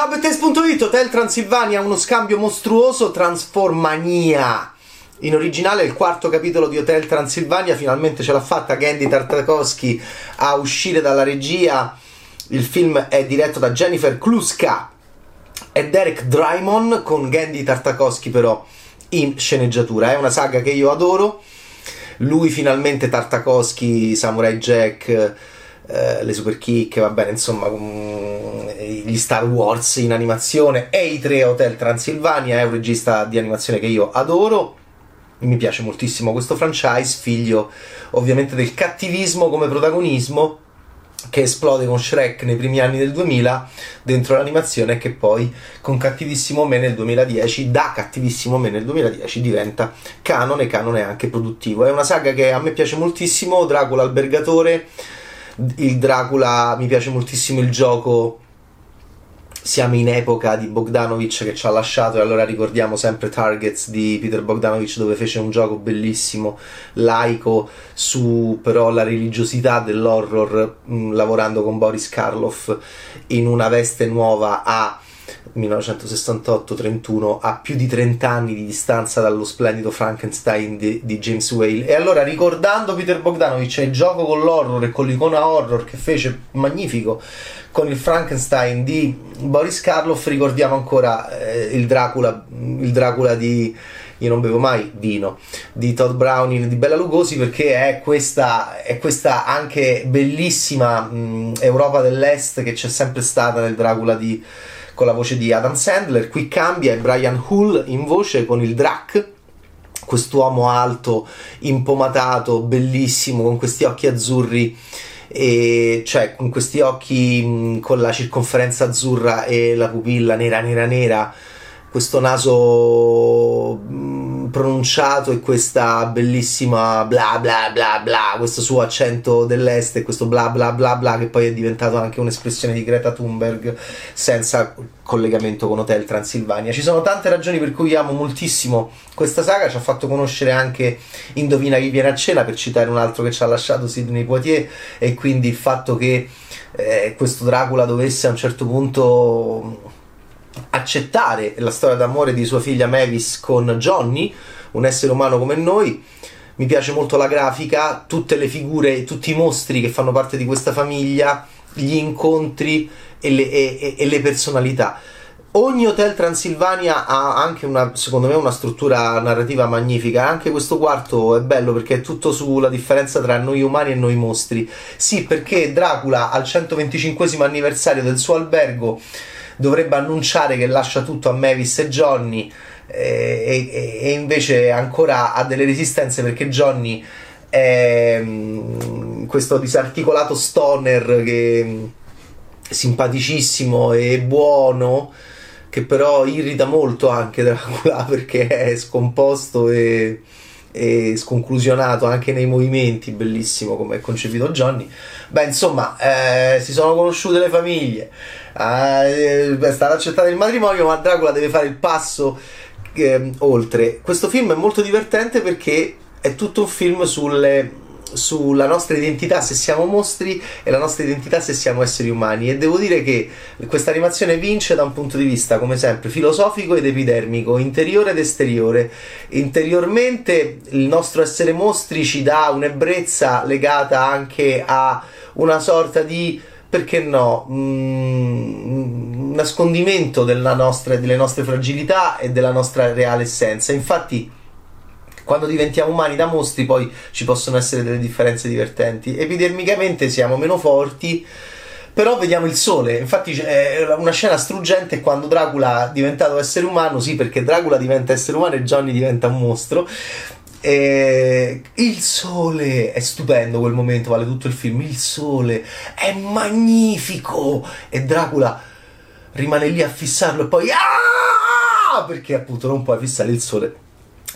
Ciao Bettes.it, Hotel Transilvania, uno scambio mostruoso, Transformania. In originale il quarto capitolo di Hotel Transilvania, finalmente ce l'ha fatta Gandhi Tartakovsky a uscire dalla regia. Il film è diretto da Jennifer Kluska e Derek Drymon con Gandhi Tartakovsky però in sceneggiatura. È una saga che io adoro. Lui finalmente Tartakovsky, Samurai Jack eh, le super kick, va bene, insomma, um, gli Star Wars in animazione e i tre Hotel Transilvania, è un regista di animazione che io adoro. Mi piace moltissimo questo franchise, figlio ovviamente del cattivismo come protagonismo che esplode con Shrek nei primi anni del 2000 dentro l'animazione e che poi con Cattivissimo Me nel 2010 da Cattivissimo Me nel 2010 diventa canone, canone anche produttivo è una saga che a me piace moltissimo Dracula Albergatore il Dracula mi piace moltissimo il gioco. Siamo in epoca di Bogdanovic che ci ha lasciato e allora ricordiamo sempre Targets di Peter Bogdanovic dove fece un gioco bellissimo, laico su però la religiosità dell'horror mh, lavorando con Boris Karloff in una veste nuova a 1968-31 a più di 30 anni di distanza dallo splendido Frankenstein di, di, James Whale. E allora ricordando Peter Bogdanovich e il gioco con l'horror e con l'icona horror che fece magnifico con il Frankenstein di Boris Karloff ricordiamo ancora eh, il, Dracula, il Dracula di io non bevo mai vino di Todd Browning di Bella Lugosi perché è questa, è questa anche bellissima mh, Europa dell'Est che c'è sempre stata nel Dracula di con la voce di Adam Sandler, qui cambia è Brian Hull in voce con il Drac, quest'uomo alto, impomatato, bellissimo, con questi occhi azzurri e cioè con questi occhi mh, con la circonferenza azzurra e la pupilla nera nera nera questo naso pronunciato e questa bellissima bla bla bla bla, questo suo accento dell'est e questo bla bla bla bla che poi è diventato anche un'espressione di Greta Thunberg senza collegamento con Hotel Transilvania. Ci sono tante ragioni per cui amo moltissimo questa saga, ci ha fatto conoscere anche Indovina chi viene a cena per citare un altro che ci ha lasciato Sidney Poitier e quindi il fatto che eh, questo Dracula dovesse a un certo punto accettare la storia d'amore di sua figlia Mavis con Johnny, un essere umano come noi. Mi piace molto la grafica, tutte le figure, tutti i mostri che fanno parte di questa famiglia, gli incontri e le, e, e le personalità. Ogni Hotel Transilvania ha anche una, secondo me, una struttura narrativa magnifica. Anche questo quarto è bello perché è tutto sulla differenza tra noi umani e noi mostri. Sì, perché Dracula al 125 anniversario del suo albergo dovrebbe annunciare che lascia tutto a Mavis e Johnny eh, e, e, invece ancora ha delle resistenze perché Johnny è mm, questo disarticolato stoner che è simpaticissimo e buono che però irrita molto anche Dracula perché è scomposto e e sconclusionato anche nei movimenti, bellissimo come è concepito Johnny. Beh, insomma, eh, si sono conosciute le famiglie, eh, è stato accettato il matrimonio, ma Dracula deve fare il passo eh, oltre. Questo film è molto divertente perché è tutto un film sulle sulla nostra identità se siamo mostri e la nostra identità se siamo esseri umani e devo dire che questa animazione vince da un punto di vista come sempre filosofico ed epidermico interiore ed esteriore interiormente il nostro essere mostri ci dà un'ebbrezza legata anche a una sorta di perché no, mm, nascondimento nostra, delle nostre fragilità e della nostra reale essenza. Infatti, quando diventiamo umani da mostri poi ci possono essere delle differenze divertenti. Epidermicamente siamo meno forti, però vediamo il sole. Infatti c'è una scena struggente quando Dracula è diventato essere umano, sì perché Dracula diventa essere umano e Johnny diventa un mostro. E il sole è stupendo quel momento, vale tutto il film. Il sole è magnifico e Dracula rimane lì a fissarlo e poi ah! perché appunto non puoi fissare il sole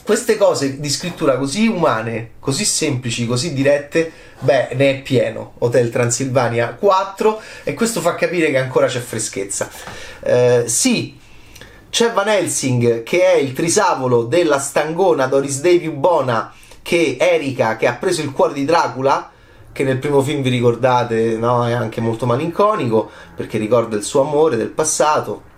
queste cose di scrittura così umane, così semplici, così dirette, beh, ne è pieno. Hotel Transilvania 4 e questo fa capire che ancora c'è freschezza. Eh, sì, c'è Van Helsing che è il trisavolo della stangona Doris Day più buona che Erika che ha preso il cuore di Dracula che nel primo film vi ricordate no? è anche molto malinconico perché ricorda il suo amore del passato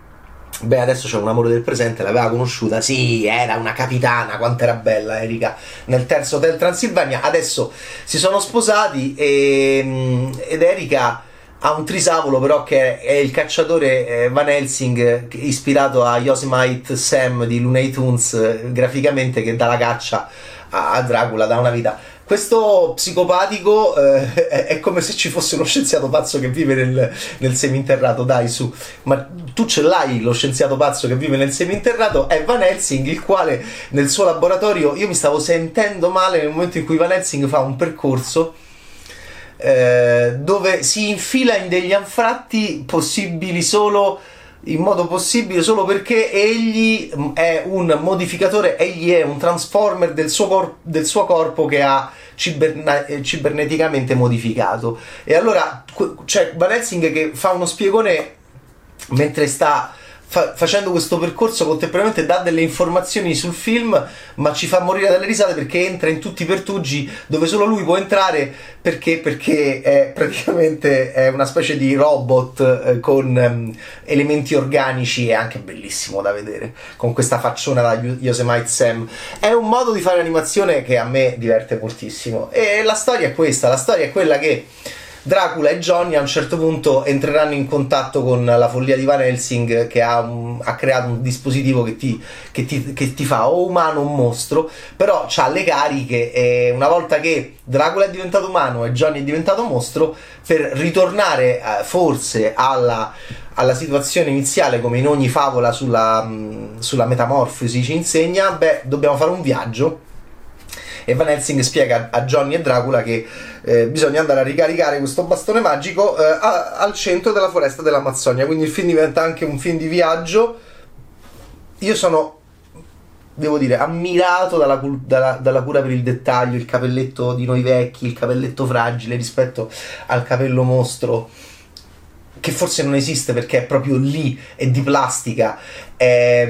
Beh, adesso c'è un amore del presente, l'aveva conosciuta. Sì, era una capitana, quanto era bella Erika nel terzo Hotel Transilvania. Adesso si sono sposati e, mm, ed Erika ha un trisavolo però che è il cacciatore eh, Van Helsing ispirato a Yosemite Sam di Looney Tunes eh, graficamente che dà la caccia a Dracula da una vita questo psicopatico eh, è come se ci fosse uno scienziato pazzo che vive nel, nel, seminterrato, dai su, ma tu ce l'hai lo scienziato pazzo che vive nel seminterrato, è Van Helsing il quale nel suo laboratorio, io mi stavo sentendo male nel momento in cui Van Helsing fa un percorso eh, dove si infila in degli anfratti possibili solo in modo possibile solo perché egli è un modificatore, egli è un transformer del suo, cor- del suo corpo che ha ciberna- ciberneticamente modificato. E allora c'è Van Helsing che fa uno spiegone mentre sta fa- facendo questo percorso contemporaneamente dà delle informazioni sul film, ma ci fa morire dalle risate perché entra in tutti i pertugi dove solo lui può entrare perché, perché è praticamente è una specie di robot eh, con um, elementi organici e anche bellissimo da vedere, con questa facciona da Yosemite Sam. È un modo di fare animazione che a me diverte moltissimo. E la storia è questa, la storia è quella che Dracula e Johnny a un certo punto entreranno in contatto con la follia di Van Helsing che ha, un, ha creato un dispositivo che ti, che, ti, che ti, fa o umano o mostro, però ha le cariche e una volta che Dracula è diventato umano e Johnny è diventato mostro, per ritornare eh, forse alla, alla, situazione iniziale come in ogni favola sulla, sulla metamorfosi ci insegna, beh dobbiamo fare un viaggio e Van Helsing spiega a Johnny e Dracula che eh, bisogna andare a ricaricare questo bastone magico eh, a, al centro della foresta dell'Amazzonia. Quindi il film diventa anche un film di viaggio. Io sono, devo dire, ammirato dalla, dalla, dalla cura per il dettaglio, il capelletto di noi vecchi, il capelletto fragile rispetto al capello mostro che forse non esiste perché è proprio lì, è di plastica, è,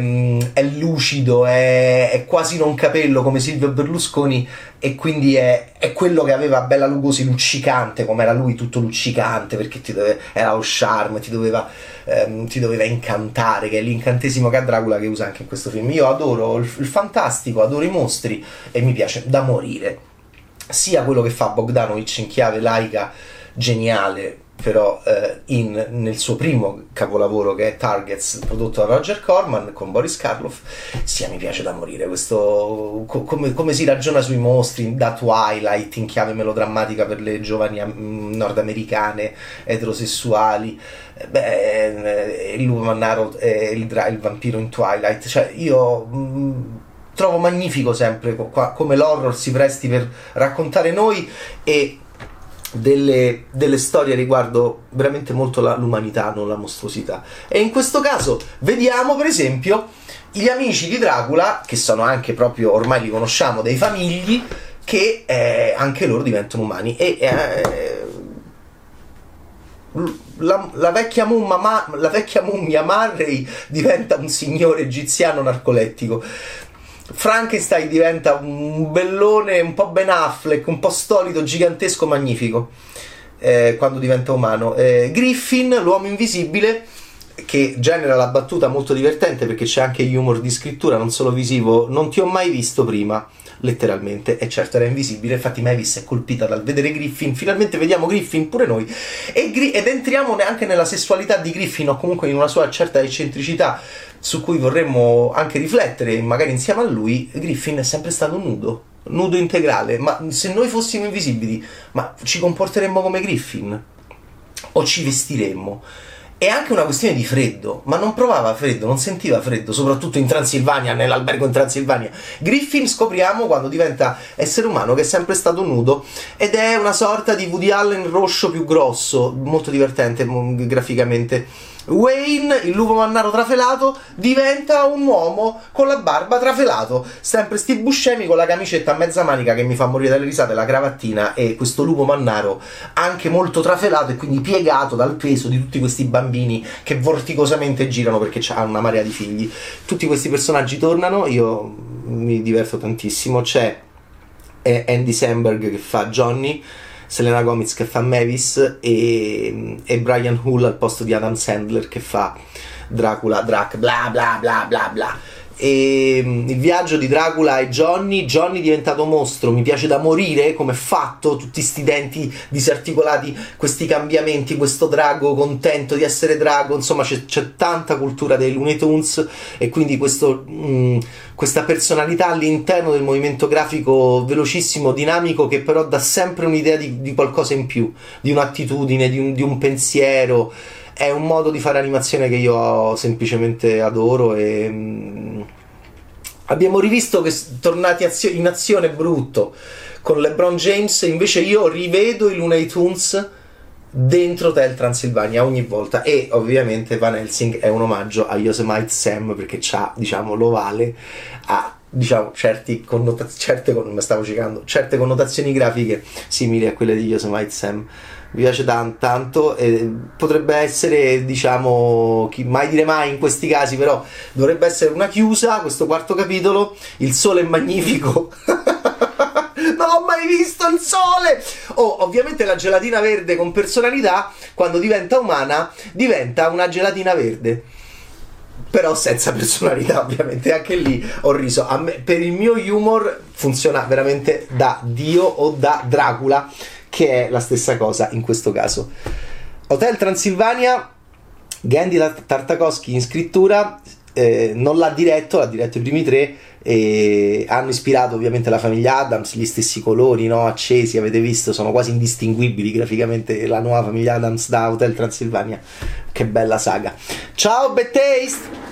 è lucido, è, è, quasi non capello come Silvio Berlusconi e quindi è, è quello che aveva Bella Lugosi luccicante, come era lui tutto luccicante perché dove, era lo charme, ti doveva, ehm, ti doveva incantare, che è l'incantesimo che ha Dracula che usa anche in questo film. Io adoro il, il fantastico, adoro i mostri e mi piace da morire. Sia quello che fa Bogdanovich in chiave laica geniale però eh, in, nel suo primo capolavoro che è Targets prodotto da Roger Corman con Boris Karloff sia mi piace da morire questo co- come, come, si ragiona sui mostri da Twilight in chiave melodrammatica per le giovani mm, nordamericane eterosessuali. Beh, il lupo mannaro e il, il, vampiro in Twilight. Cioè io mh, mm, trovo magnifico sempre qua, come l'horror si presti per raccontare noi e delle, delle, storie riguardo veramente molto la, l'umanità, non la mostruosità. E in questo caso vediamo, per esempio, gli amici di Dracula, che sono anche proprio, ormai li conosciamo, dei famigli, che eh, anche loro diventano umani. E eh, la, la, vecchia mumma, la vecchia mummia Marley diventa un signore egiziano narcolettico. Frankenstein diventa un bellone un po' Ben Affleck, un po' stolido, gigantesco, magnifico eh, quando diventa umano. Eh, Griffin, l'uomo invisibile, che genera la battuta molto divertente perché c'è anche humor di scrittura, non solo visivo. Non ti ho mai visto prima letteralmente, e certo era invisibile, infatti Mavis è colpita dal vedere Griffin, finalmente vediamo Griffin pure noi, e, ed entriamo anche nella sessualità di Griffin o comunque in una sua certa eccentricità su cui vorremmo anche riflettere, magari insieme a lui, Griffin è sempre stato nudo, nudo integrale, ma se noi fossimo invisibili, ma ci comporteremmo come Griffin? O ci vestiremmo? È anche una questione di freddo, ma non provava freddo, non sentiva freddo, soprattutto in Transilvania, nell'albergo in Transilvania. Griffin scopriamo quando diventa essere umano che è sempre stato nudo ed è una sorta di Woody Allen rosso più grosso, molto divertente graficamente Wayne, il lupo mannaro trafelato, diventa un uomo con la barba trafelato. Sempre Steve Buscemi con la camicetta a mezza manica che mi fa morire dalle risate, la cravattina e questo lupo mannaro anche molto trafelato e quindi piegato dal peso di tutti questi bambini che vorticosamente girano perché hanno una marea di figli. Tutti questi personaggi tornano, io mi diverto tantissimo. C'è Andy Samberg che fa Johnny Selena Gomez che fa Mavis e, e Brian Hull al posto di Adam Sandler che fa Dracula, Drac, bla bla bla bla bla e mm, il viaggio di Dracula e Johnny. Johnny è diventato mostro mi piace da morire come è fatto tutti sti denti disarticolati questi cambiamenti questo drago contento di essere drago. Insomma c'è, c'è tanta cultura dei Looney Tunes e quindi questo, mh, mm, questa personalità all'interno del movimento grafico velocissimo dinamico che però dà sempre un'idea di, di qualcosa in più di un'attitudine di un, di un pensiero è un modo di fare animazione che io semplicemente adoro e mh, mm, abbiamo rivisto che tornati in azione brutto con LeBron James invece io rivedo i Looney Tunes dentro Tel Transilvania ogni volta e ovviamente Van Helsing è un omaggio a Yosemite Sam perché ha diciamo l'ovale a diciamo connota- certe, certe connotazioni grafiche simili a quelle di Yosemite Sam mi piace tan- tanto e potrebbe essere diciamo chi mai dire mai in questi casi però dovrebbe essere una chiusa questo quarto capitolo il sole è magnifico. Non ho mai visto il sole! Oh, ovviamente la gelatina verde con personalità quando diventa umana diventa una gelatina verde. Però senza personalità ovviamente anche lì ho riso. Me, per il mio humor funziona veramente da Dio o da Dracula che è la stessa cosa in questo caso. Hotel Transilvania, Gandhi Tartakovsky in scrittura, eh, non l'ha diretto, l'ha diretto i primi tre e hanno ispirato ovviamente la famiglia Adams, gli stessi colori no? accesi, avete visto, sono quasi indistinguibili graficamente la nuova famiglia Adams da Hotel Transilvania. Che bella saga. Ciao, Bad!